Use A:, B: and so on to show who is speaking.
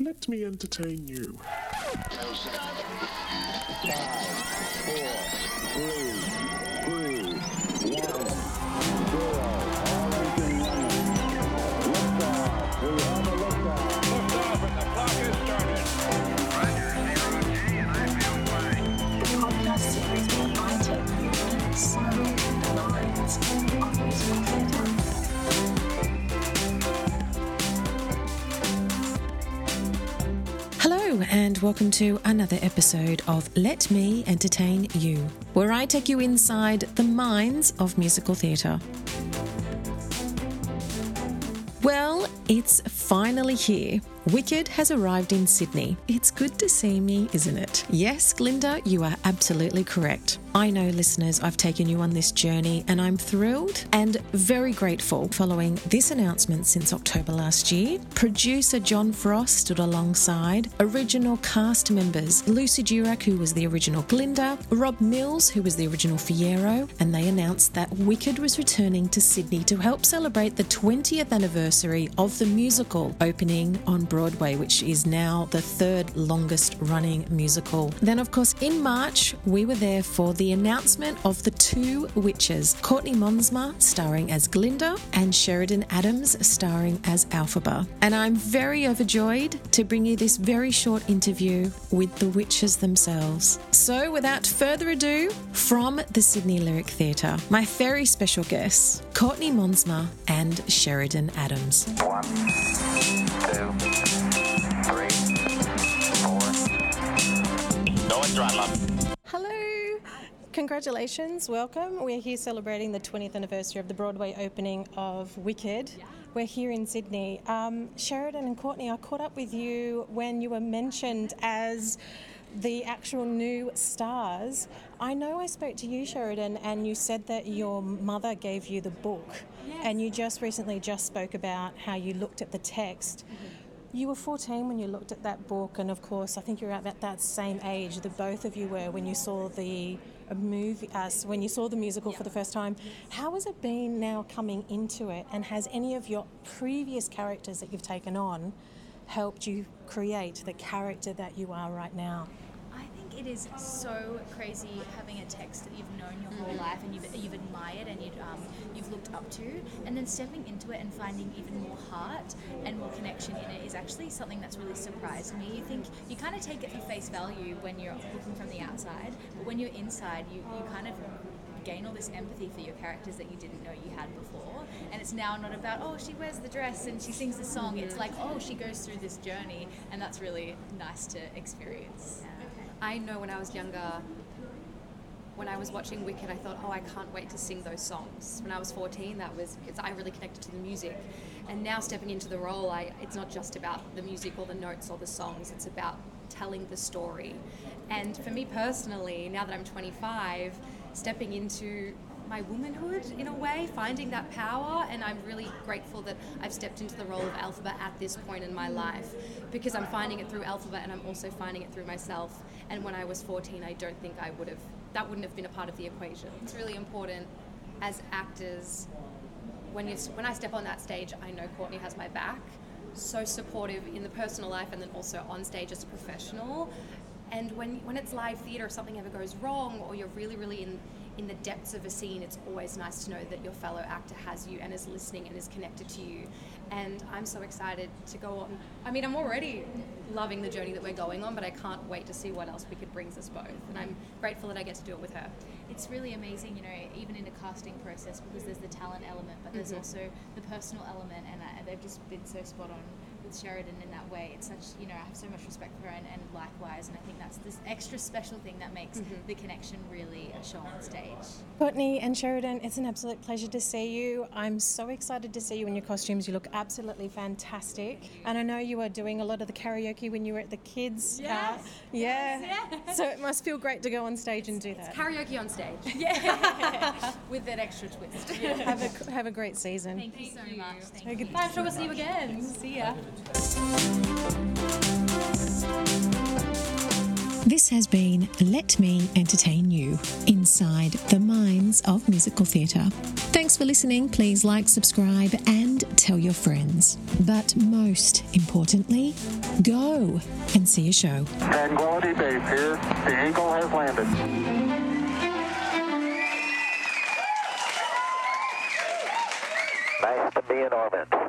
A: Let me entertain you.
B: The
C: And welcome to another episode of Let Me Entertain You, where I take you inside the minds of musical theatre. Well, it's finally here. Wicked has arrived in Sydney. It's good to see me, isn't it? Yes, Glinda, you are absolutely correct. I know, listeners, I've taken you on this journey and I'm thrilled and very grateful following this announcement since October last year. Producer John Frost stood alongside original cast members Lucy Durack, who was the original Glinda, Rob Mills, who was the original Fiyero, and they announced that Wicked was returning to Sydney to help celebrate the 20th anniversary of the musical opening on Broadway, which is now the third longest running musical. Then, of course, in March, we were there for the announcement of the two witches Courtney Monsma starring as Glinda and Sheridan Adams starring as Elphaba. And I'm very overjoyed to bring you this very short interview with the witches themselves. So, without further ado, from the Sydney Lyric Theatre, my very special guests, Courtney Monsma and Sheridan Adams.
D: One, No adrenaline.
C: Hello. Congratulations, welcome. We're here celebrating the 20th anniversary of the Broadway opening of Wicked. We're here in Sydney. Um, Sheridan and Courtney, I caught up with you when you were mentioned as the actual new stars. I know I spoke to you, Sheridan, and you said that your mother gave you the book, and you just recently just spoke about how you looked at the text. You were 14 when you looked at that book, and of course, I think you're at that same age that both of you were when you saw the movie, uh, when you saw the musical for the first time. How has it been now coming into it, and has any of your previous characters that you've taken on helped you create the character that you are right now?
E: I think it is so crazy having a text that you've known your whole life and you've, you've admired and you've, um, you've looked up to, and then stepping into it and finding even more heart and more connection in it is actually something that's really surprised me. You think you kind of take it for face value when you're looking from the outside, but when you're inside, you, you kind of gain all this empathy for your characters that you didn't know you had before. And it's now not about, oh, she wears the dress and she sings the song. It's like, oh, she goes through this journey, and that's really nice to experience.
F: I know when I was younger, when I was watching Wicked, I thought, oh, I can't wait to sing those songs. When I was 14, that was because I really connected to the music. And now stepping into the role, I, it's not just about the music or the notes or the songs, it's about telling the story. And for me personally, now that I'm 25, stepping into my womanhood in a way, finding that power, and I'm really grateful that I've stepped into the role of Elphaba at this point in my life because I'm finding it through Elphaba and I'm also finding it through myself. And when I was 14, I don't think I would have, that wouldn't have been a part of the equation. It's really important as actors, when, you, when I step on that stage, I know Courtney has my back. So supportive in the personal life and then also on stage as a professional. And when, when it's live theatre, if something ever goes wrong or you're really, really in, in the depths of a scene, it's always nice to know that your fellow actor has you and is listening and is connected to you. And I'm so excited to go on. I mean, I'm already loving the journey that we're going on, but I can't wait to see what else we Wicked brings us both. And I'm grateful that I get to do it with her.
E: it's really amazing, you know, even in the casting process because there's the talent element, but there's
F: Mhm.
E: also the personal element, and uh, they've just been so spot on with Sheridan in that way. It's such, you know, I have so much respect for her, and, and likewise, and I think that's this extra special thing that makes
F: Mhm.
E: the connection really a show on stage.
C: Courtney and Sheridan, it's an absolute pleasure to see you. I'm so excited to see you in your costumes. You look absolutely fantastic. And I know you were doing a lot of the karaoke when you were at the kids. uh,
E: Yes,
C: yeah.
E: yes.
C: So it must feel great to go on stage and do that.
F: Karaoke on stage.
E: Yeah, with that extra twist.
C: Have a, have a great season.
E: Thank you so much. Thank
C: Have a
E: you.
C: good-
F: I'm sure we'll see you again. See ya.
C: This has been Let Me Entertain You inside the minds of musical theatre. Thanks for listening. Please like, subscribe, and tell your friends. But most importantly, go and see a show.
D: Tranquility Base here. The Eagle has landed. Be in.